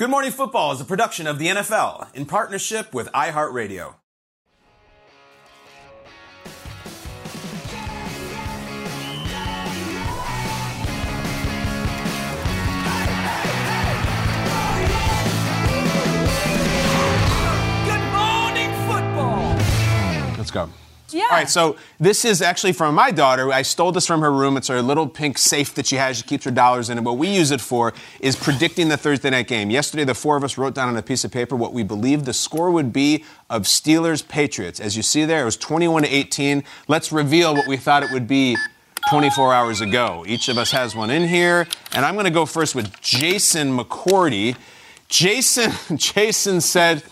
Good Morning Football is a production of the NFL in partnership with iHeartRadio. Good morning, football. Let's go. Yeah. All right, so this is actually from my daughter. I stole this from her room. It's her little pink safe that she has. She keeps her dollars in it. What we use it for is predicting the Thursday night game. Yesterday, the four of us wrote down on a piece of paper what we believed the score would be of Steelers Patriots. As you see there, it was 21 to 18. Let's reveal what we thought it would be 24 hours ago. Each of us has one in here, and I'm going to go first with Jason McCourty. Jason, Jason said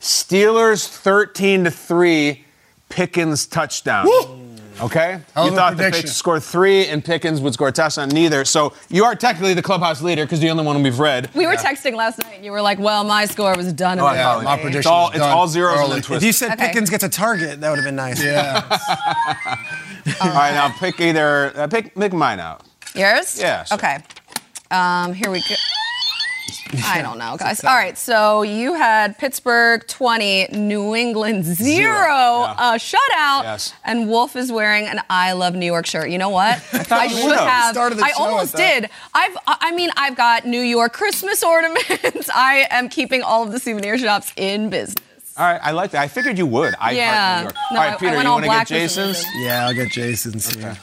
Steelers 13 to 3, Pickens touchdown. Okay? Hell you of a thought the prediction. Patriots score three and Pickens would score a touchdown. Neither. So you are technically the clubhouse leader because you're the only one we've read. We were texting last night, and you were like, "Well, my score was done." Oh, I immediately." apologize. my It's prediction all, it's done all zeros and early. then If. If you said Okay. Pickens gets a target, that would have been nice. Yeah. all right, now pick either, uh, pick, pick mine out. Yours? Yeah, sure. Okay. Um, here we go. I don't know, guys. All right, so you had Pittsburgh 20, New England 0, Yeah. uh, shutout, Yes. and Wolfe is wearing an I Love New York shirt. You know what? I, you should would've. have. Started the I show almost did. I've. I mean, I've got New York Christmas ornaments. I am keeping all of the souvenir shops in business. All right, I like that. I figured you would. I Yeah. heart New York. No, all I- I Peter, you want to get black Jason's? Yeah, I'll get Jason's here.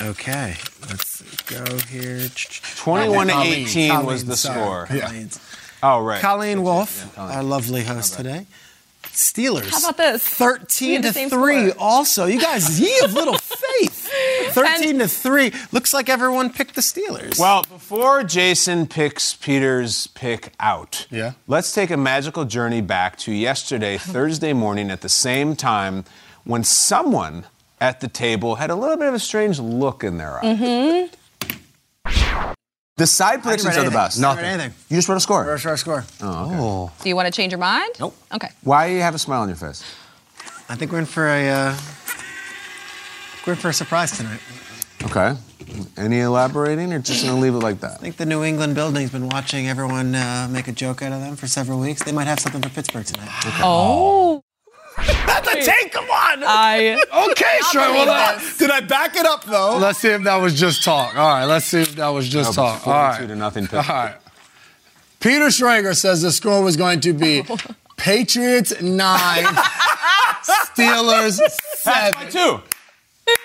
Okay, let's go here. 21 to Colleen. 18 was the sorry. score. Colleen's. Oh, right. Colleen Wolfe, Colleen. our lovely host today. Steelers. How about this? 13 to 3 score. also. You guys, ye have little faith. 13 to 3. Looks like everyone picked the Steelers. Well, before Jason picks Peter's pick out, Yeah. let's take a magical journey back to yesterday, Thursday morning, at the same time when someone at the table had a little bit of a strange look in their eyes. Mm-hmm. The side predictions are the best. Nothing. anything. You just wrote a score. Where's our score? Oh, Do you want to change your mind? Nope. Okay. Why do you have a smile on your face? I think we're in for a uh, we're in for a surprise tonight. Okay. Any elaborating, or just gonna leave it like that? I think the New England building's been watching everyone uh, make a joke out of them for several weeks. They might have something for Pittsburgh tonight. Oh. That's a take. Come on. I. Okay, sure. Well, uh, this. did I back it up though? Let's see if that was just talk. All right, let's see if that was just No, talk. All right. 42 to nothing. All right. Peter Schrager says the score was going to be Patriots nine, Steelers That's by seven. two.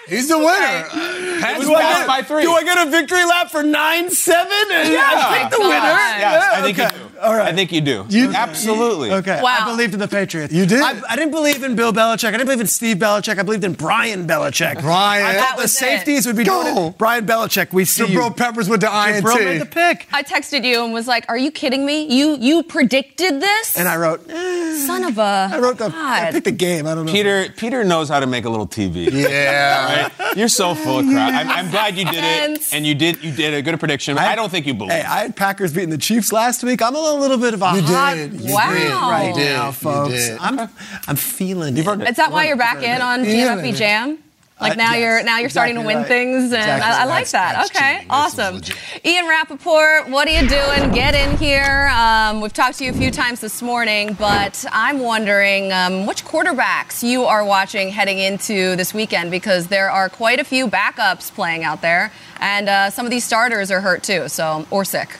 He's the winner. It was do I passed get- by three. Do I get a victory lap for nine seven? Yeah, I take the winner. on. Yes, I think okay. you do. All right. I think you do. You- Absolutely. Okay. Wow. I believed in the Patriots. You did? I, I didn't believe in Bill Belichick. I didn't believe in Steve Belichick. I believed in Brian Belichick. Brian. I thought the was it. safeties would be Go. doing it. Brian Belichick. We see you. Jabril Peppers with the INT. Jabril made the pick. I texted you and was like, "Are you kidding me? You you predicted this?" And I wrote. eh, son of a. I wrote the. I picked the game. I don't know. Peter Peter knows how to make a little TV. Yeah. Right? You're so full of crap. I'm, I'm glad you did it, and you did you did a good prediction. But I, don't think you believe. Hey, I had Packers beating the Chiefs last week. I'm a little bit of a You hot did. You Wow. did. right You did. now, You folks. did. I'm I'm feeling it. Is that why you're back in on Yeah. GMFB Jam? Like I- now yes, you're now you're starting to win right. things, and Exactly. I, I like That's- that. that's okay, cheating. Awesome. Ian Rapoport, what are you doing? Get in here. Um, we've talked to you a few times this morning, but I'm wondering um, which quarterbacks you are watching heading into this weekend because there are quite a few backups playing out there, and uh, some of these starters are hurt too, so or sick.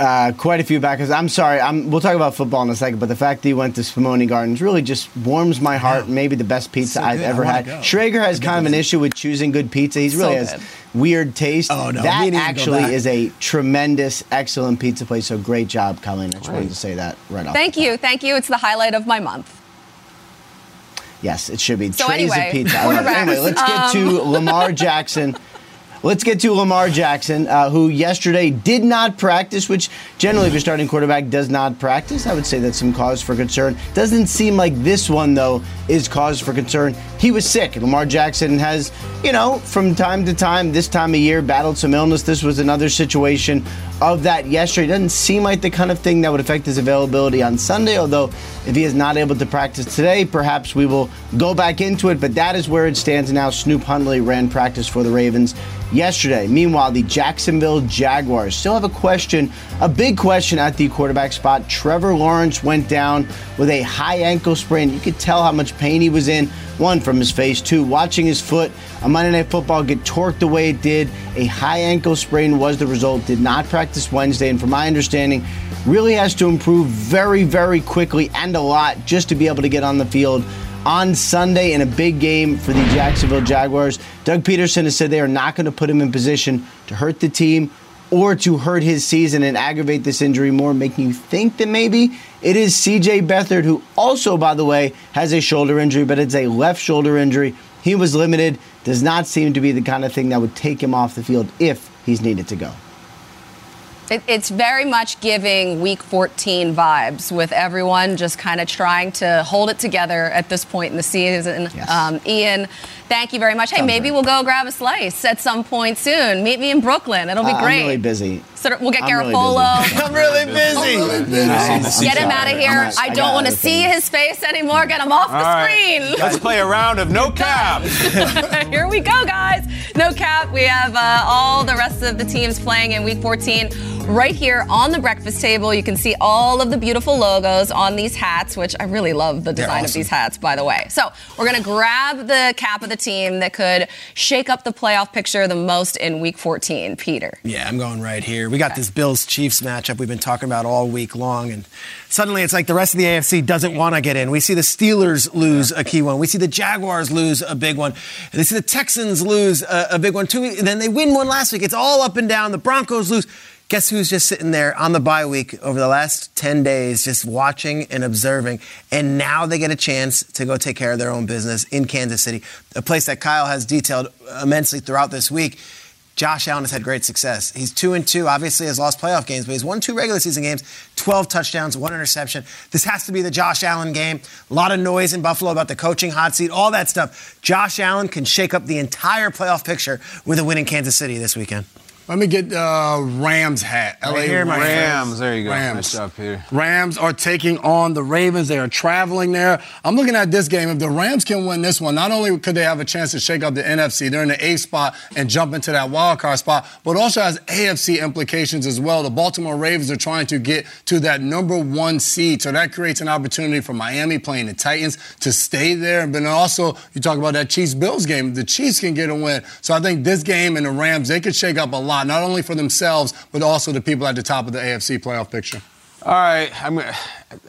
Uh, quite a few backers. I'm sorry. I'm, we'll talk about football in a second, but the fact that he went to Spumoni Gardens really just warms my heart. Maybe the best pizza So I've ever had. go. Schrager has kind of an issue with choosing good pizza. He's really So has good. weird taste. Oh, no. That and Ian go actually is a tremendous, excellent pizza place. So great job, Colleen. I just wanted to say that right off. Thank the you, thank you. It's the highlight of my month. Yes, it should be. So Trays anyway, of pizza. I love it. quarterbacks. Anyway, let's get to Um, Lamar Jackson. Let's get to Lamar Jackson, uh, who yesterday did not practice, which generally, if your starting quarterback does not practice, I would say that's some cause for concern. Doesn't seem like this one, though, is cause for concern. He was sick. Lamar Jackson has, you know, from time to time, this time of year, battled some illness. This was another situation of that yesterday. It Doesn't seem like the kind of thing that would affect his availability on Sunday, although if he is not able to practice today, perhaps we will go back into it. But that is where it stands now. Snoop Huntley ran practice for the Ravens yesterday. Meanwhile, the Jacksonville Jaguars still have a question, a big question at the quarterback spot. Trevor Lawrence went down with a high ankle sprain. You could tell how much pain he was in. One from his face, two watching his foot on Monday Night Football get torqued the way it did. A high ankle sprain was the result. Did not practice Wednesday, and from my understanding, really has to improve very, very quickly and a lot just to be able to get on the field on Sunday in a big game for the Jacksonville Jaguars. Doug Pederson has said they are not going to put him in position to hurt the team or to hurt his season and aggravate this injury more, making you think that maybe it is CJ Beathard, who also, by the way, has a shoulder injury, but it's a left shoulder injury. He was limited, does not seem to be the kind of thing that would take him off the field if he's needed to go. It, it's very much giving week 14 vibes with everyone just kind of trying to hold it together at this point in the season. Yes. Um, Ian, thank you very much. Hey, Sounds maybe right. we'll go grab a slice at some point soon. Meet me in Brooklyn. It'll be Uh, great. I'm really busy. So we'll get I'm really Garoppolo. busy. I'm really busy. Get him out of here. I'm not- I I don't want to see things. his face anymore. Get him off the All right. screen. Let's play a round of no cap. Here we go, guys. No cap. We have uh, all the rest of the teams playing in week 14 right here on the breakfast table. You can see all of the beautiful logos on these hats, which I really love the design of these hats, by the way. So we're going to grab the cap of the team that could shake up the playoff picture the most in week 14. Peter. Yeah, I'm going right here. We got this Bills Chiefs matchup we've been talking about all week long, and suddenly it's like the rest of the AFC doesn't want to get in. We see the Steelers lose a key one. We see the Jaguars lose a big one. They see the Texans lose a, a big one too. Then they win one last week. It's all up and down. The Broncos lose. Guess who's just sitting there on the bye week over the last 10 days, just watching and observing. And now they get a chance to go take care of their own business in Kansas City, a place that Kyle has detailed immensely throughout this week. Josh Allen has had great success. He's two and two. Obviously, has lost playoff games, but he's won two regular season games, 12 touchdowns, one interception. This has to be the Josh Allen game. A lot of noise in Buffalo about the coaching hot seat, all that stuff. Josh Allen can shake up the entire playoff picture with a win in Kansas City this weekend. Let me get uh, Rams hat. LA here, my Rams. There you go. Rams. Nice job, Peter. Rams are taking on the Ravens. They are traveling there. I'm looking at this game. If the Rams can win this one, not only could they have a chance to shake up the NFC, they're in the A spot and jump into that wild card spot, but also has AFC implications as well. The Baltimore Ravens are trying to get to that number one seed, so that creates an opportunity for Miami playing the Titans to stay there. But then also, you talk about that Chiefs Bills game. The Chiefs can get a win. So I think this game and the Rams, they could shake up a lot, not only for themselves, but also the people at the top of the AFC playoff picture. All right, I'm.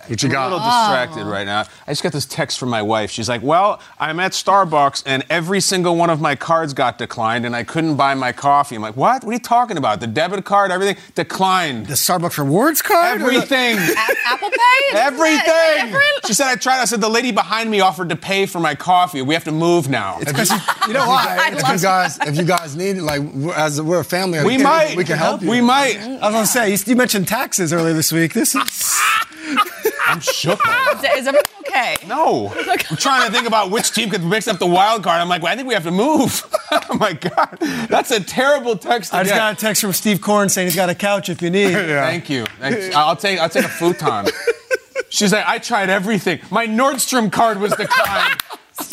What you I'm got? a little distracted oh. right now. I just got this text from my wife. She's like, "Well, I'm at Starbucks and every single one of my cards got declined, and I couldn't buy my coffee." I'm like, "What? What are you talking about? The debit card, everything declined. The Starbucks rewards card? or the- Everything." A- Apple Pay? Everything. She said I tried. I said the lady behind me offered to pay for my coffee. We have to move now. you know why? If you guys, if you guys need it, like we're, as we're a family, we can- might. we can help you. We might. I was gonna say, you, you mentioned taxes earlier this week. This is I'm shook. Is, is everything okay? No. I'm trying to think about which team could mix up the wild card. I'm like, well, I think we have to move. oh my God. That's a terrible text I just get. got a text from Steve Korn saying he's got a couch if you need. Thank you. I'll take I'll take a futon. She's like, I tried everything. My Nordstrom card was declined.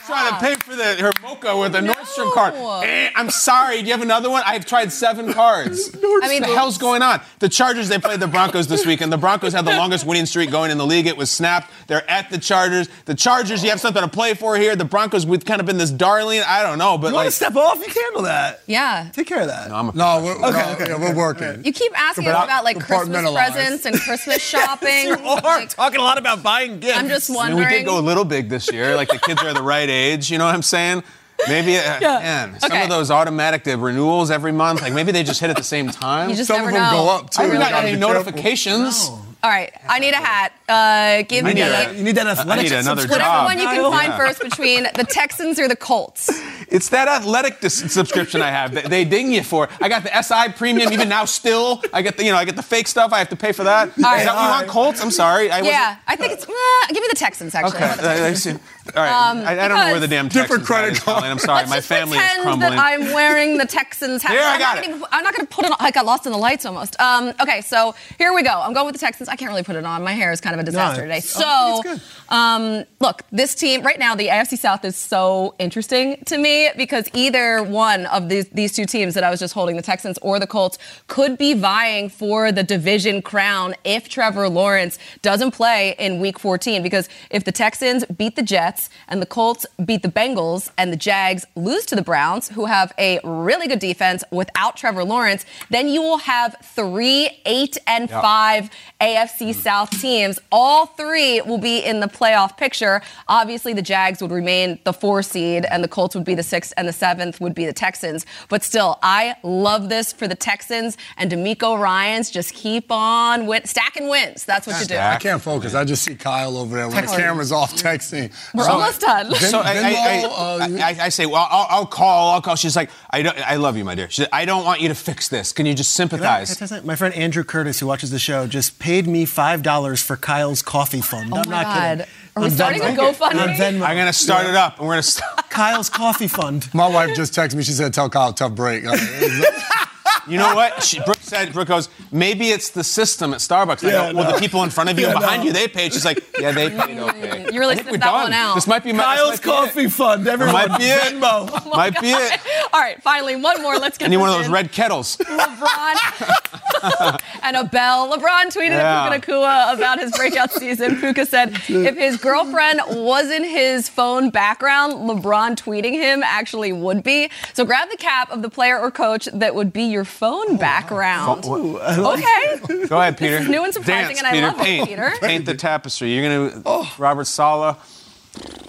Trying to pay for the, her mocha with a Nordstrom card. Eh, I'm sorry. Do you have another one? I've tried seven cards. I mean, what the hell's going on? The Chargers, they played the Broncos this week, and the Broncos had the longest winning streak going in the league. It was snapped. They're at the Chargers. The Chargers, you have something to play for here. The Broncos, we've kind of been this darling. I don't know, but You want like, to step off? You can handle that. Yeah. Take care of that. I'm a No, we're, Okay, no, okay, we're working. You keep asking us about like Christmas presents and Christmas shopping. You are Like, talking a lot about buying gifts. I'm just I mean, wondering. we did go a little big this year. Like the kids are the right age. You know what I'm saying? Maybe, uh, man, some Okay. of those automatic the renewals every month. Like maybe they just hit at the same time. You just Some never of them know. go up too. I haven't You got any be careful. notifications. All right, I need a hat. Uh, give I me need a- You need that I athletic need another subscription. Whatever job. one you can find Yeah. first between the Texans or the Colts. It's that athletic dis- subscription I have. that They ding you for. I got the SI premium. Even now, still, I get the you know I get the fake stuff. I have to pay for that. Is right, that what you want, Colts? I'm sorry. I wasn't- Yeah, I think it's. Uh, give me the Texans actually. Okay. How about I- I see. All right. I, I don't know where the damn Different Texans credit hat is, Colleen. I'm sorry. Let's My just family is pretend crumbling. that I'm wearing the Texans hat. Here, I I'm got not it. Even, I'm not going to put it on. I got lost in the lights almost. Um, okay, so here we go. I'm going with the Texans. I can't really put it on. My hair is kind of a disaster today. So, it's good. um, look, this team right now, the AFC South is so interesting to me because either one of these these two teams that I was just holding, the Texans or the Colts, could be vying for the division crown if Trevor Lawrence doesn't play in Week 14. Because if the Texans beat the Jets and the Colts beat the Bengals and the Jags lose to the Browns, who have a really good defense without Trevor Lawrence, then you will have three eight and five AFC hmm. South teams. All three will be in the playoff picture. Obviously, the Jags would remain the four seed, and the Colts would be the sixth, and the seventh would be the Texans. But still, I love this for the Texans and DeMeco Ryans. Just keep on win- stacking wins. That's what you do. I can't focus. I just see Kyle over there when the camera's off texting. We're So- almost done. So I, I, Venmo, uh, I, I, I say, well, I'll, I'll call. I'll call. She's like, I, don't, I love you, my dear. She said, I don't want you to fix this. Can you just sympathize? My friend Andrew Curtis, who watches the show, just paid me five dollars for Kyle's coffee fund. Oh I'm my not God. kidding. Are we On starting a GoFundMe? On Venmo. I'm gonna start it up, and we're gonna. St- Kyle's coffee fund. My wife just texted me. She said, "Tell Kyle tough break." I'm like, you know what? She, Brooke said. Brooke goes, maybe it's the system at Starbucks. I Yeah, go, well, no. the people in front of you and behind no. you, they paid. She's like, yeah, they paid. Mm. Okay. You really I sniffed that done. one out. This might be my Kyle's this might be coffee fund. Everyone. Might be it. Venmo. Oh might be it. All right, finally, one more. Let's get I need one of those in. red kettles. LeBron and a bell. LeBron tweeted Yeah. at Puka Nacua about his breakout season. Puka said if his girlfriend wasn't his phone background, LeBron tweeting him actually would be. So grab the cap of the player or coach that would be your phone background. Okay. Go ahead, Peter. is new and surprising, Dance, and I Peter. love it, Paint. Peter. Paint the tapestry. You're gonna. Oh. Robert Saleh.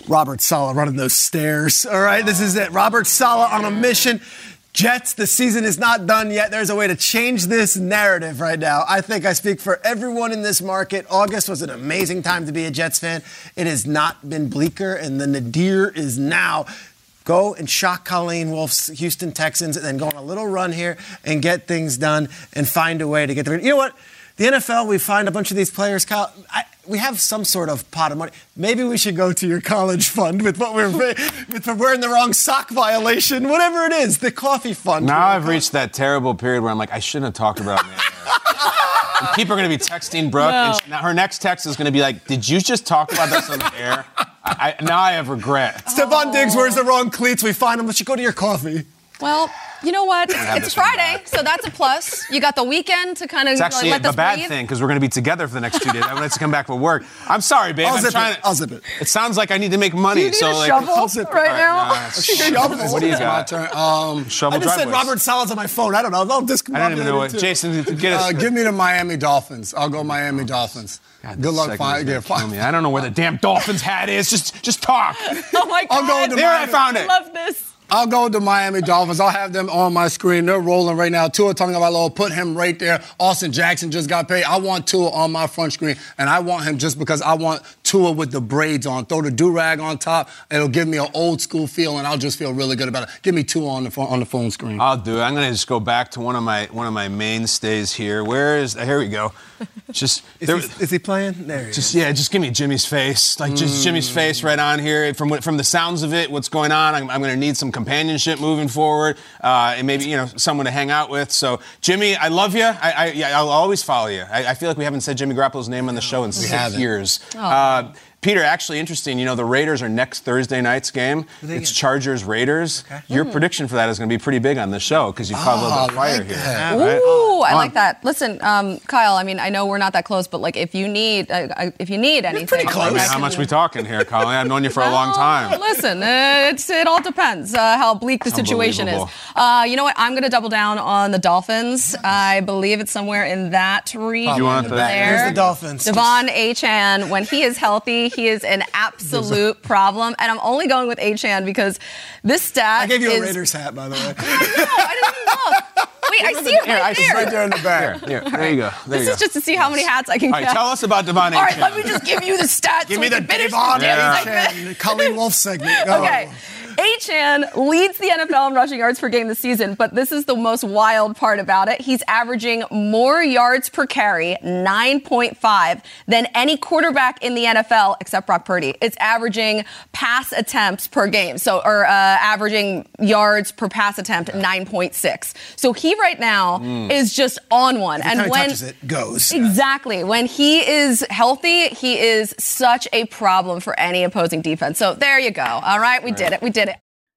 Robert Saleh running those stairs. All right, this is it. Robert Saleh on a mission. Jets, the season is not done yet. There's a way to change this narrative right now. I think I speak for everyone in this market. August was an amazing time to be a Jets fan. It has not been bleaker, and the nadir is now. Go and shock Colleen Wolfe's Houston Texans and then go on a little run here and get things done and find a way to get there. You know what? The NFL, we find a bunch of these players, Kyle. I, we have some sort of pot of money. Maybe we should go to your college fund with what we're with for wearing the wrong sock violation, whatever it is, the coffee fund. Now I've reached that terrible period where I'm like, I shouldn't have talked about it. on the air. And people are going to be texting Brooke, and she, now her next text is going to be like, "Did you just talk about this on the air?" I, I, now I have regret. Stefon Diggs wears the wrong cleats. We find him. Let's go to your coffee. Well, you know what? have It's Friday, so that's a plus. You got the weekend to kind of It's like, actually let a this bad breathe. thing because we're going to be together for the next two days. I want to come back for work. I'm sorry, babe. I'll I'm zip trying it. to- I'll zip it. It sounds like I need to make money. Do you need so a like, shovel I'll zip it. right All now? nah, shovel. What do you My got? turn. Um, Shovel I just said. Robert Saleh's on my phone. I don't know. I'll disc- I don't even know what. Jason, get us. uh, give me the Miami Dolphins. I'll go Miami Dolphins. God, Good luck segment finding yeah, kill find- me. I don't know where the damn Dolphins hat is. Just, just talk. Oh my god! I'll go with the There, I Miami. found I it. love this. I'll go with the Miami Dolphins. I'll have them on my screen. They're rolling right now. Tua talking about Tagovailoa, put him right there. Austin Jackson just got paid. I want Tua on my front screen, and I want him just because I want Tua with the braids on. Throw the do rag on top. It'll give me an old school feel, and I'll just feel really good about it. Give me Tua on the phone, on the phone screen. I'll do it. I'm gonna just go back to one of my one of my mainstays here. Where is? Here we go. Just Is, there, he, is he playing? There he just is. yeah, just give me Jimmy's face, like just Jimmy's face right on here. From from the sounds of it, what's going on? I'm, I'm gonna need some companionship moving forward, uh, and maybe you know someone to hang out with. So Jimmy, I love you. I, I yeah, I'll always follow you. I, I feel like we haven't said Jimmy Garoppolo's name on the show in six haven't. years. Uh, Peter, actually interesting. You know, the Raiders are next Thursday night's game. It's get? Chargers Raiders. Your prediction for that is going to be pretty big on the show because you've caught a little Oh, bit of fire I like here. that. right? Ooh, I On. like that. Listen, um, Kyle. I mean, I know we're not that close, but like, if you need, uh, uh, if you need anything, pretty close. I mean, how can- much we talking here, Colin? I've known you for a long time. Listen, uh, it's, it all depends uh, how bleak the situation is. Uh, you know what? I'm going to double down on the Dolphins. I believe it's somewhere in that region You want the- there. Here's the Dolphins. Devon Achane, when he is healthy, he is an absolute problem. And I'm only going with Achane because this stat I gave you a Raiders hat, by the way. I know, I didn't even look. Wait, I see it I right just- there. right there in the back. Here, there you go. There This you is go. just to see how many hats I can All right, get. tell us about Devon All right, let me just give you the stats. Give so me the can finish Devon this damn Yeah. segment. Achan, Colleen Wolfe segment. Go. Okay. Achane leads the NFL in rushing yards per game this season, but this is the most wild part about it. He's averaging more yards per carry, 9.5, than any quarterback in the NFL except Brock Purdy. It's averaging pass attempts per game, so or uh, averaging yards per pass attempt, 9.6. So he right now is just on one. Every he when it, goes. Exactly. When he is healthy, he is such a problem for any opposing defense. So there you go. All right, we did it. We did it.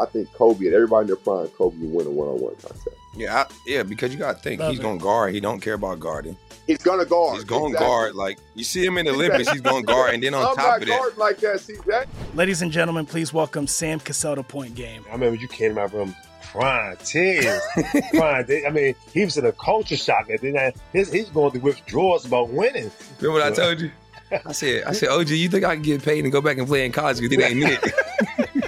I think Kobe and everybody in their prime, Kobe would win a one-on-one contest. Yeah, I, yeah, because you got to think Love he's going to guard. He don't care about guarding. He's gonna guard. He's going to Exactly. guard. Like you see him in the Olympics, he's going to guard, and then on I'm top not of that, like that, CJ. Ladies and gentlemen, please welcome Sam Cassell to Point Game. I remember you came to my room crying, tears, crying. They- I mean, he was in a culture shock. And then his, he's going through withdrawals about winning. remember what I told you? I said, I said, OG, you think I can get paid and go back and play in college because it ain't it?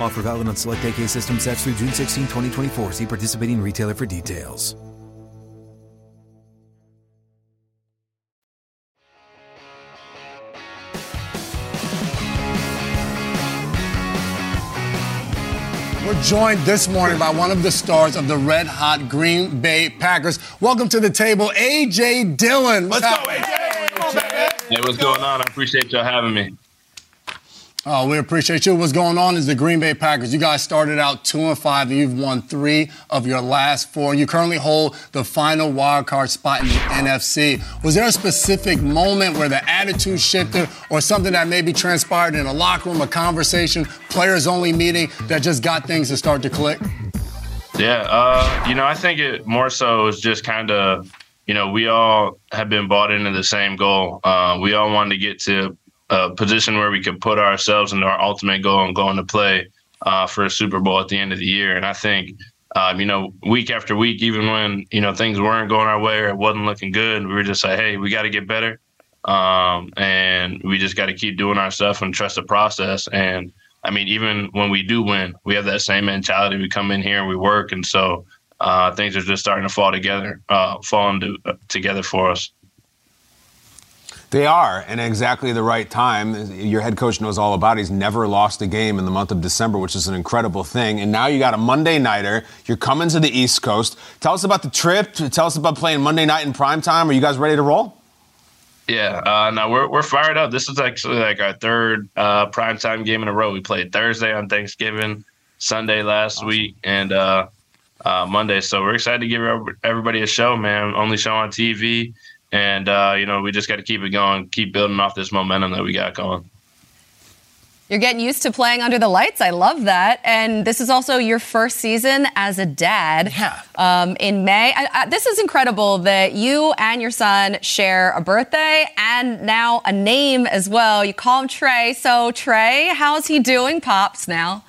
Offer valid on select AK system sets through June 16, 2024. See participating retailer for details. We're joined this morning by one of the stars of the red hot Green Bay Packers. Welcome to the table, AJ Dillon. Let's go, AJ. Hey, what's going on? I appreciate y'all having me. Oh, we appreciate you. What's going on is the Green Bay Packers. You guys started out two and five, and you've won three of your last four. You currently hold the final wild card spot in the NFC. Was there a specific moment where the attitude shifted, or something that maybe transpired in a locker room, a conversation, players only meeting that just got things to start to click? Yeah, uh, you know, I think it more so is just kind of, you know, we all have been bought into the same goal. Uh, we all wanted to get to a position where we could put ourselves into our ultimate goal and going to play uh, for a Super Bowl at the end of the year. And I think, um, you know, week after week, even when you know things weren't going our way or it wasn't looking good, we were just like, hey, we got to get better, um, and we just got to keep doing our stuff and trust the process. And I mean, even when we do win, we have that same mentality. We come in here and we work, and so uh, things are just starting to fall together, uh, fall into, uh, together for us. They are, and exactly the right time. Your head coach knows all about it. He's never lost a game in the month of December, which is an incredible thing. And now you got a Monday nighter. You're coming to the East Coast. Tell us about the trip. Tell us about playing Monday night in prime time. Are you guys ready to roll? Yeah, uh, no, we're we're fired up. This is actually like our third uh, primetime game in a row. We played Thursday on Thanksgiving, Sunday last awesome. week, and uh, uh, Monday. So we're excited to give everybody a show, man. Only show on TV and uh, you know we just got to keep it going, keep building off this momentum that we got going. You're getting used to playing under the lights. I love that. And this is also your first season as a dad. Yeah. Um, in May. I, I, this is incredible that you and your son share a birthday and now a name as well. You call him Trey. So, Trey, how's he doing, Pops, now?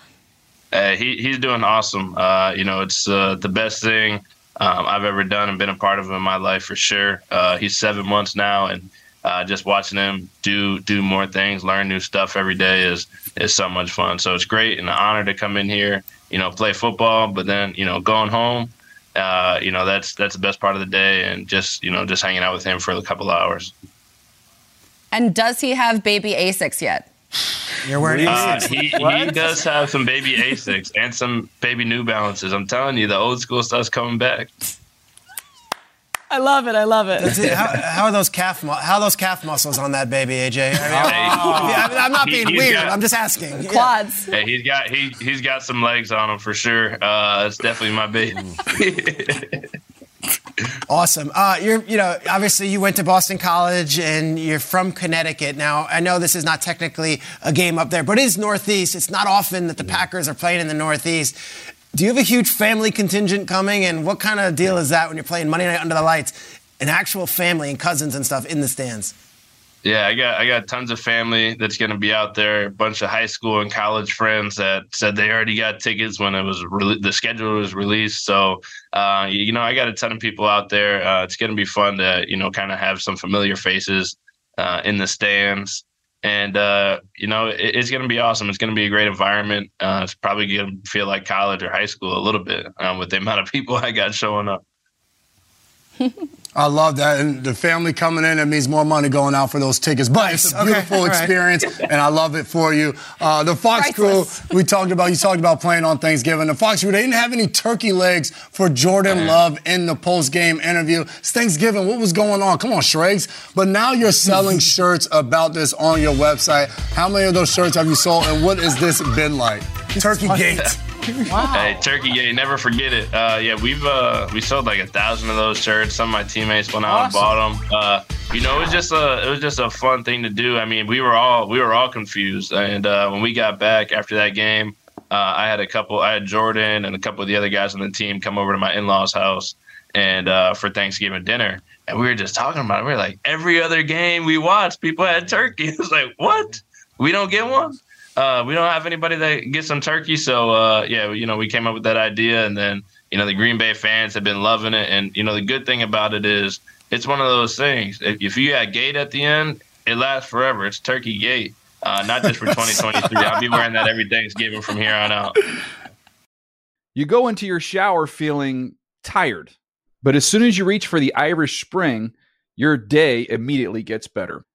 Uh, he, he's doing awesome. Uh, you know, it's uh, the best thing um, I've ever done and been a part of in my life for sure. Uh, he's seven months now, and uh, just watching him do do more things, learn new stuff every day is is so much fun. So it's great and an honor to come in here, you know, play football, but then you know going home, uh, you know that's that's the best part of the day, and just you know just hanging out with him for a couple hours. And does he have baby Asics yet? You're wearing uh, he, he does have some baby Asics and some baby New Balances. I'm telling you, the old school stuff's coming back. I love it. I love it. How, how, are those calf how are those calf muscles on that baby, AJ? I am not being he, weird. Got, I'm just asking. Quads. Yeah, he's got he he's got some legs on him for sure. Uh, it's definitely my baby. Awesome. Uh, you're, you know, obviously you went to Boston College and you're from Connecticut. Now, I know this is not technically a game up there, but it is Northeast. It's not often that the Packers are playing in the Northeast. Do you have a huge family contingent coming? And what kind of deal is that when you're playing Monday Night Under the Lights? An actual family and cousins and stuff in the stands. Yeah, I got I got tons of family that's going to be out there. A bunch of high school and college friends that said they already got tickets when it was re- the schedule was released. So, uh, you know, I got a ton of people out there. Uh, it's going to be fun to you know kind of have some familiar faces uh, in the stands, and uh, you know it, it's going to be awesome. It's going to be a great environment. Uh, it's probably going to feel like college or high school a little bit um, with the amount of people I got showing up. I love that. And the family coming in, it means more money going out for those tickets. But it's a beautiful okay. experience, right. and I love it for you. Uh, the Fox Priceless. crew, we talked about, you talked about playing on Thanksgiving. The Fox crew, they didn't have any turkey legs for Jordan Love in the post game interview. It's Thanksgiving. What was going on? Come on, Schrags. But now you're selling shirts about this on your website. How many of those shirts have you sold, and what has this been like? Turkey Gate. Wow. Hey, Turkey Gate, never forget it. Uh, yeah, we've uh, we sold like a thousand of those shirts. Some of my teammates went out awesome. and bought them. Uh, you know, it was just a it was just a fun thing to do. I mean, we were all we were all confused, and uh, when we got back after that game, uh, I had a couple. I had Jordan and a couple of the other guys on the team come over to my in laws' house and uh, for Thanksgiving dinner, and we were just talking about it. We were like, every other game we watched, people had turkey. It's like, what? We don't get one? Uh, we don't have anybody that gets some turkey. So uh, yeah, you know, we came up with that idea, and then you know the Green Bay fans have been loving it. And you know, the good thing about it is it's one of those things. If, if you got gate at the end, it lasts forever. It's Turkey Gate, uh, not just for 2023. I'll be wearing that every Thanksgiving from here on out. You go into your shower feeling tired, but as soon as you reach for the Irish Spring, your day immediately gets better.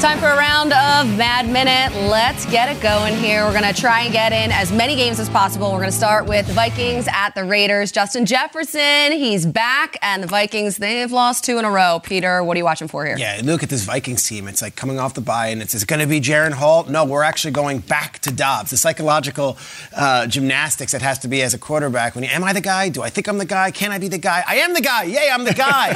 Time for a round of Mad Minute. Let's get it going here. We're going to try and get in as many games as possible. We're going to start with the Vikings at the Raiders. Justin Jefferson, he's back, and the Vikings, they've lost two in a row. Peter, what are you watching for here? Yeah, look at this Vikings team. It's like coming off the bye, and it's, it's going to be Jaren Hall. No, we're actually going back to Dobbs. The psychological uh, gymnastics that has to be as a quarterback. When you, am I the guy? Do I think I'm the guy? Can I be the guy? I am the guy. Yay, I'm the guy.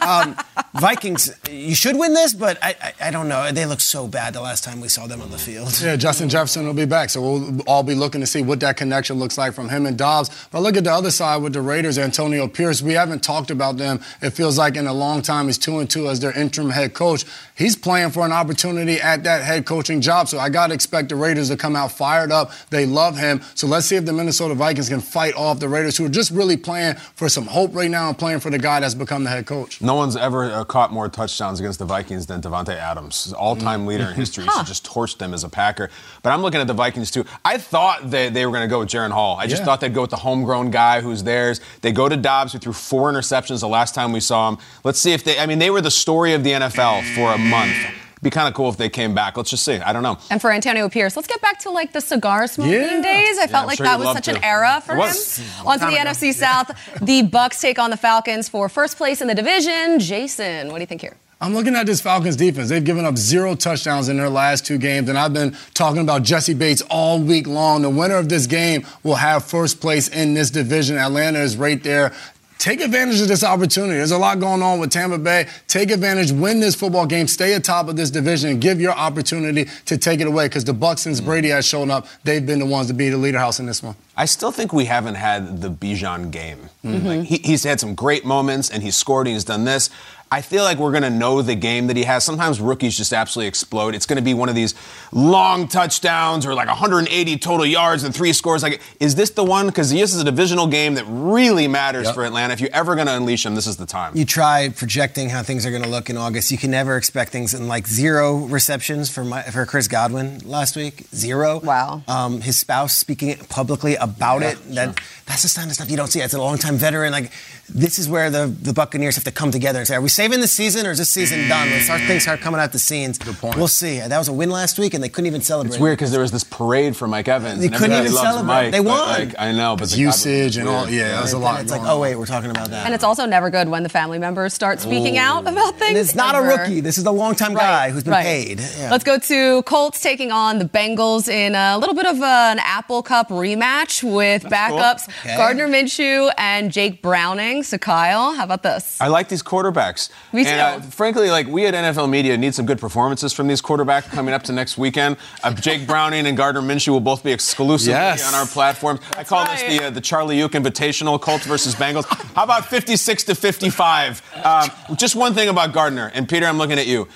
um, Vikings, you should win this, but I, I, I don't know. They look so bad the last time we saw them on the field. Yeah, Justin Jefferson will be back, so we'll all be looking to see what that connection looks like from him and Dobbs. But look at the other side with the Raiders, Antonio Pierce. We haven't talked about them. It feels like in a long time he's two and two as their interim head coach. He's playing for an opportunity at that head coaching job, so I got to expect the Raiders to come out fired up. They love him, so let's see if the Minnesota Vikings can fight off the Raiders, who are just really playing for some hope right now and playing for the guy that's become the head coach. No one's ever uh, caught more touchdowns against the Vikings than Davante Adams. All-time leader in mm-hmm. history. He's just torched them as a Packer. But I'm looking at the Vikings too. I thought that they were going to go with Jaren Hall. I just Yeah. thought they'd go with the homegrown guy who's theirs. They go to Dobbs, who threw four interceptions the last time we saw him. Let's see if they. I mean, they were the story of the NFL for a month. Be kind of cool if they came back. Let's just see. I don't know. And for Antonio Pierce, let's get back to like the cigar smoking Yeah. days. I Yeah, felt I'm like sure that was such an era for him. On to the ago. NFC South. The Bucks take on the Falcons for first place in the division. Jason, what do you think here? I'm looking at this Falcons defense. They've given up zero touchdowns in their last two games, and I've been talking about Jessie Bates all week long. The winner of this game will have first place in this division. Atlanta is right there. Take advantage of this opportunity. There's a lot going on with Tampa Bay. Take advantage, win this football game, stay atop of this division, and give your opportunity to take it away. Because the Bucks, since Brady has shown up, they've been the ones to be the leader house in this one. I still think we haven't had the Bijan game. Mm-hmm. Like, he, he's had some great moments, and he's scored, and he's done this. I feel like we're going to know the game that he has. Sometimes rookies just absolutely explode. It's going to be one of these long touchdowns or like 180 total yards and three scores. Like, is this the one? Because this is a divisional game that really matters for Atlanta. If you're ever going to unleash him, this is the time. You try projecting how things are going to look in August. You can never expect things in like zero receptions for my, for Chris Godwin last week. Zero. Wow. Um, his spouse speaking publicly about it. That that's the kind of stuff you don't see. It's a longtime veteran. Like this is where the, the Buccaneers have to come together and say, are we saving the season or is this season done? When start, things start coming out the scenes. Good point. We'll see. That was a win last week, and they couldn't even celebrate. It's weird because there was this parade for Mike Evans. They and couldn't even loves celebrate. Mike, They but, won. like, I know, but the usage and all. weird. Yeah, there's a lot. It's like, going oh wait, we're talking about that. And it's also never good when the family members start speaking out about things. And it's not a rookie. This is the longtime guy who's been right. paid. Yeah. Let's go to Colts taking on the Bengals in a little bit of an Apple Cup rematch with backups Okay. Gardner Minshew and Jake Browning. So, Kyle, how about this? I like these quarterbacks. Me too. And, uh, frankly, like we at NFL Media need some good performances from these quarterbacks coming up to next weekend. Uh, Jake Browning and Gardner Minshew will both be exclusively Yes. on our platform. I call right. this the uh, the Charlie Uke Invitational, Colts versus Bengals. How about 56 to 55? Um, just one thing about Gardner and Peter, I'm looking at you.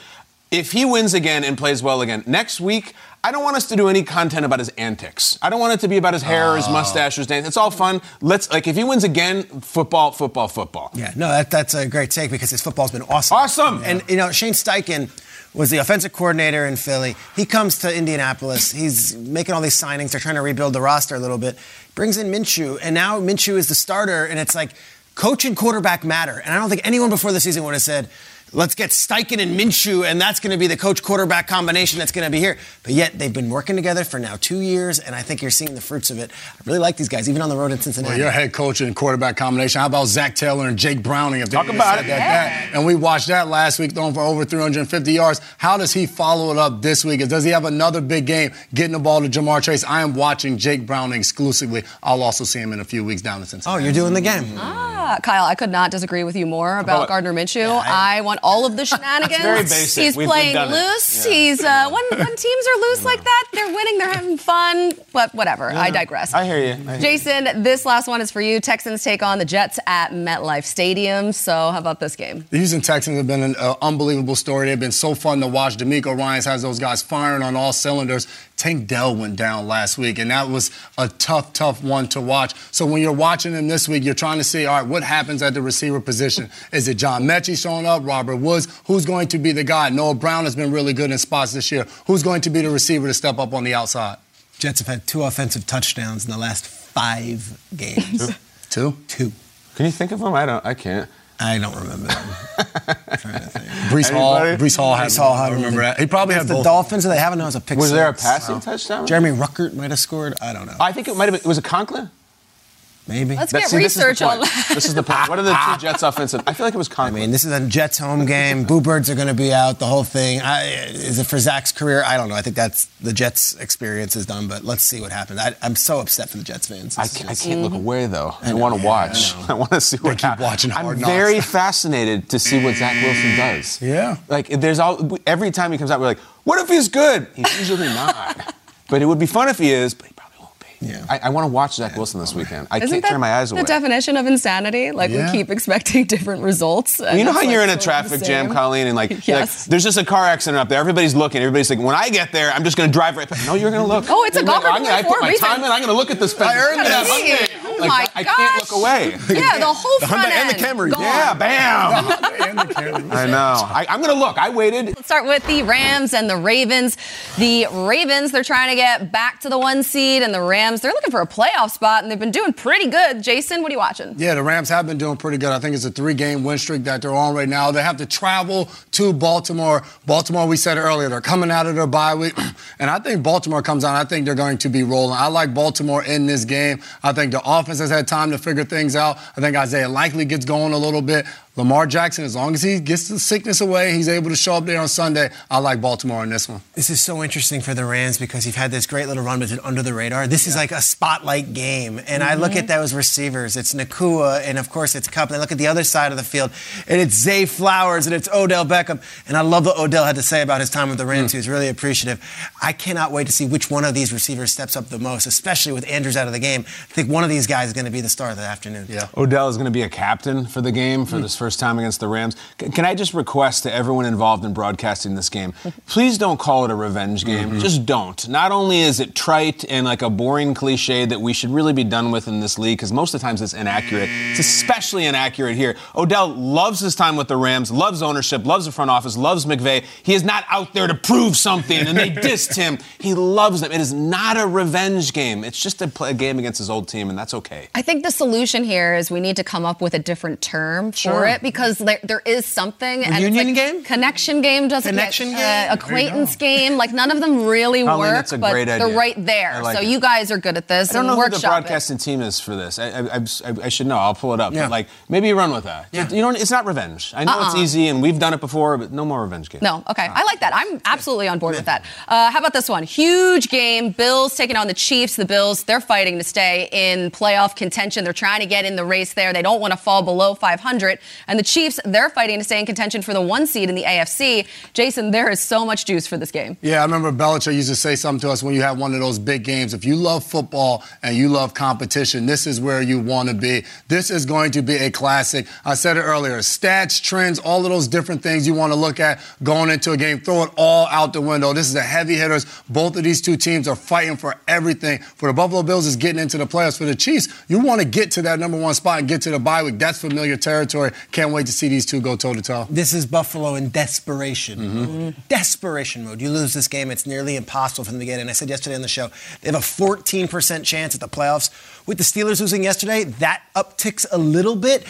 If he wins again and plays well again next week, I don't want us to do any content about his antics. I don't want it to be about his hair his oh. mustache his dance. It's all fun. Let's like if he wins again, football, football, football. Yeah, no, that, that's a great take because his football's been awesome. Awesome. And, you know, Shane Steichen was the offensive coordinator in Philly. He comes to Indianapolis. He's making all these signings. They're trying to rebuild the roster a little bit. Brings in Minshew, and now Minshew is the starter, and it's like coach and quarterback matter. And I don't think anyone before the season would have said, Let's get Steichen and Minshew, and that's going to be the coach quarterback combination that's going to be here. But yet, they've been working together for now two years, and I think you're seeing the fruits of it. I really like these guys, even on the road in Cincinnati. Well, your head coach and quarterback combination. How about Zac Taylor and Jake Browning? If they Talk about it. That, that. And we watched that last week, throwing for over 350 yards. How does he follow it up this week? Does he have another big game getting the ball to Ja'Marr Chase? I am watching Jake Browning exclusively. I'll also see him in a few weeks down in Cincinnati. Oh, you're doing the game. Ah, Kyle, I could not disagree with you more about about- Gardner Minshew. I, want all of the shenanigans. very basic. He's We've- we've playing done it. loose. Yeah. He's uh, when when teams are loose like that, they're winning, they're having fun. But whatever. I digress. I hear you. I hear you. Jason, this last one is for you. Texans take on the Jets at MetLife Stadium. So how about this game? The Houston Texans have been an uh, unbelievable story. They've been so fun to watch. DeMeco Ryans has those guys firing on all cylinders. Tank Dell went down last week, and that was a tough, tough one to watch. So when you're watching them this week, you're trying to see, all right, what happens at the receiver position? Is it John Metchie showing up? Robert Woods? Who's going to be the guy? Noah Brown has been really good in spots this year. Who's going to be the receiver to step up on the outside? Jets have had two offensive touchdowns in the last five games. Two? two. Can you think of them? I don't. I can't. I don't remember them. Breece Hall. Anybody? Breece Hall had Breece Hall I remember that. He probably had the both. Dolphins, they haven't known as a pick Was there a six. passing touchdown? Jeremy Ruckert might have scored. I don't know. I think it might have been. Was it Conklin? Maybe. Let's That's- get see, this is the research on that. This is the point. What are the two Jets offensive? I feel like it was I mean, this is a Jets home game. Boo Birds are going to be out. The whole thing. I, is it for Zach's career? I don't know. I think that's the Jets' experience is done. But let's see what happens. I, I'm so upset for the Jets fans. I This is can't, I just- can't look mm-hmm. away though. I, know, want to yeah, watch. I I, want to see what keep happens. watching Hard I'm Knocks. very fascinated to see what Zach Wilson does. Yeah. Like there's all every time he comes out, we're like, what if he's good? He's usually not. but it would be fun if he is. But he probably won't be. Yeah. I, I want to watch Zach Wilson this weekend. I Isn't can't that tear my eyes the definition of insanity? Like Yeah. we keep expecting different results. and you know how like, you're in a traffic jam. Colleen, and like, you're like, there's just a car accident up there. Everybody's looking. Everybody's like, when I get there, I'm just going to drive right past. No, you're going to look. Oh, it's a You're gonna- golfer I'm gonna- I for a put my reason. time in. I'm going to look at this. I earned Look this. That Hyundai. Oh Like, my I can't look away. Yeah, the whole front Hyundai and the Camry. gone. Yeah, bam. I know. I, I'm going to look. I waited. Let's start with the Rams and the Ravens. The Ravens, they're trying to get back to the one seed, and the Rams, they're looking for a playoff spot, and they've been doing pretty good. Jason, what are you watching? Yeah, the Rams have been doing pretty good. I think it's a three-game win streak that they're on right now. They have to travel to Baltimore. Baltimore, we said earlier, they're coming out of their bye week, and I think Baltimore comes out. I think they're going to be rolling. I like Baltimore in this game. I think the offense has had time to figure things out. I think Isaiah Likely gets going a little bit. Lamar Jackson, as long as he gets the sickness away, he's able to show up there on Sunday. I like Baltimore in this one. This is so interesting for the Rams because you've had this great little run, but it's under the radar. This is like a spotlight game. And I look mm-hmm. at those receivers. It's Nacua, and of course it's Kupp. And I look at the other side of the field, and it's Zay Flowers, and it's Odell Beckham. And I love what Odell had to say about his time with the Rams. Mm. He was really appreciative. I cannot wait to see which one of these receivers steps up the most, especially with Andrews out of the game. I think one of these guys is going to be the star of the afternoon. Yeah. Odell is going to be a captain for the game for mm. this first time against the Rams. C- Can I just request to everyone involved in broadcasting this game, please don't call it a revenge game. Mm-hmm. Just don't. Not only is it trite and like a boring cliche that we should really be done with in this league, because most of the times it's inaccurate. It's especially inaccurate here. Odell loves his time with the Rams, loves ownership, loves the front office, loves McVay. He is not out there to prove something, and they dissed him. He loves them. It is not a revenge game. It's just a, pl- a game against his old team, and that's okay. I think the solution here is we need to come up with a different term Sure. for it because there, there is something. and like game? Connection game doesn't Connection get, game? Uh, acquaintance game. Like none of them really Colleen, work, that's a but great they're right there. Like so it. you guys are good at this. I don't know who the workshop it. broadcasting team is for this. I, I, I, I should know. I'll pull it up. Yeah. But like, maybe you run with that. Yeah. You know, it's not revenge. I know it's Uh-uh. easy, and we've done it before, but no more revenge games. No, okay. I like that. I'm absolutely on board with that. Uh, how about this one? Huge game. Bills taking on the Chiefs. The Bills, they're fighting to stay in playoff playoff contention. They're trying to get in the race there. They don't want to fall below 500. And the Chiefs, they're fighting to stay in contention for the one seed in the AFC. Jason, there is so much juice for this game. Yeah, I remember Belichick used to say something to us when you have one of those big games. If you love football and you love competition, this is where you want to be. This is going to be a classic. I said it earlier stats, trends, all of those different things you want to look at going into a game. Throw it all out the window. This is a heavy hitters. Both of these two teams are fighting for everything. For the Buffalo Bills, is getting into the playoffs. For the Chiefs, you want to get to that number one spot and get to the bye week. That's familiar territory. Can't wait to see these two go toe to toe. This is Buffalo in desperation. Mm-hmm. Desperation mode. You lose this game, it's nearly impossible for them to get in. I said yesterday on the show, they have a 14% chance at the playoffs. With the Steelers losing yesterday, that upticks a little bit.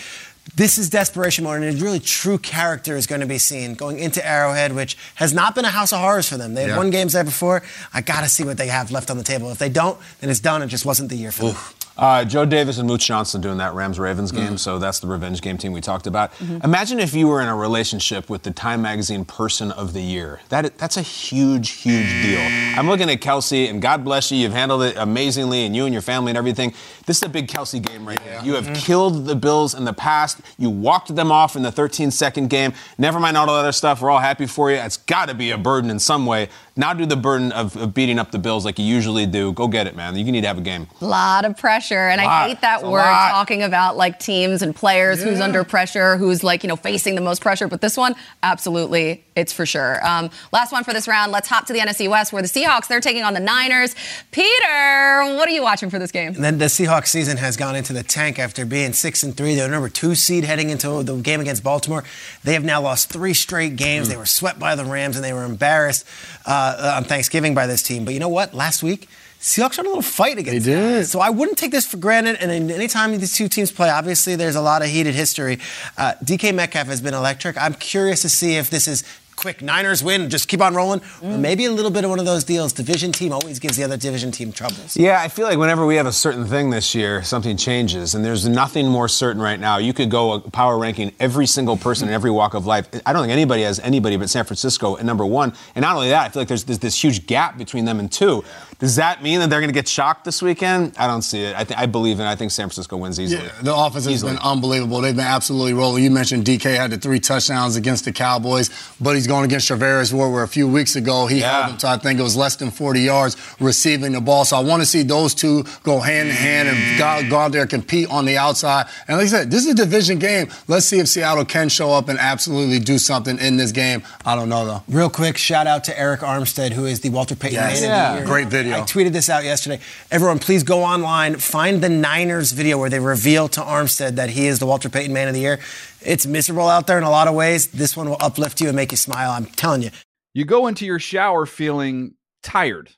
This is desperation mode, and a really true character is going to be seen going into Arrowhead, which has not been a house of horrors for them. They had Yeah. won games there before. I got to see what they have left on the table. If they don't, then it's done. It just wasn't the year for them. Uh, Joe Davis and Moose Johnston doing that Rams Ravens game, Mm. so that's the revenge game team we talked about. Mhm. Imagine if you were in a relationship with the Time Magazine Person of the Year. That that's a huge, huge deal. I'm looking at Kelce, and God bless you. You've handled it amazingly, and you and your family and everything. This is a big Kelce game right here. You have Mm-hmm. killed the Bills in the past. You walked them off in the 13 second game. Never mind all the other stuff. We're all happy for you. It's got to be a burden in some way. Now do the burden of, of beating up the Bills like you usually do. Go get it, man. You need to have a game. A lot of pressure. And I hate that It's word talking about like teams and players who's under pressure, who's like, you know, facing the most pressure. But this one, absolutely, it's for sure. Um, last one for this round. Let's hop to the NFC West where the Seahawks, they're taking on the Niners. Peter, what are you watching for this game? And then the Seahawks season has gone into the tank after being six and three. They're number two seed heading into the game against Baltimore. They have now lost three straight games. They were swept by the Rams and they were embarrassed uh, on Thanksgiving by this team. But you know what? Last week. Seahawks had a little fight against they did. So I wouldn't take this for granted. And anytime these two teams play, obviously there's a lot of heated history. Uh, DK Metcalf has been electric. I'm curious to see if this is quick Niners win, just keep on rolling, or mm. maybe a little bit of one of those deals. Division team always gives the other division team troubles. Yeah, I feel like whenever we have a certain thing this year, something changes, and there's nothing more certain right now. You could go a power ranking every single person in every walk of life. I don't think anybody has anybody but San Francisco at number one. And not only that, I feel like there's, there's this huge gap between them and two. Does that mean that they're going to get shocked this weekend? I don't see it. I, th- I believe in. it. I think San Francisco wins easily. Yeah, the offense has Easily. been unbelievable. They've been absolutely rolling. You mentioned DK had the three touchdowns against the Cowboys, but he's going against Charvarius Ward, where a few weeks ago he held him to I think it was less than 40 yards receiving the ball. So I want to see those two go hand in hand and go, go out there and compete on the outside. And like I said, this is a division game. Let's see if Seattle can show up and absolutely do something in this game. I don't know though. Real quick, shout out to Arik Armstead, who is the Walter Payton Yes. Man Yeah. of the Year. Great video. I tweeted this out yesterday. Everyone, please go online, find the Niners video where they reveal to Armstead that he is the Walter Payton Man of the Year. It's miserable out there in a lot of ways. This one will uplift you and make you smile. I'm telling you. You go into your shower feeling tired,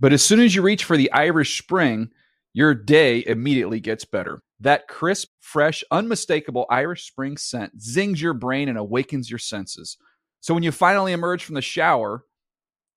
but as soon as you reach for the Irish Spring, your day immediately gets better. That crisp, fresh, unmistakable Irish Spring scent zings your brain and awakens your senses. So when you finally emerge from the shower,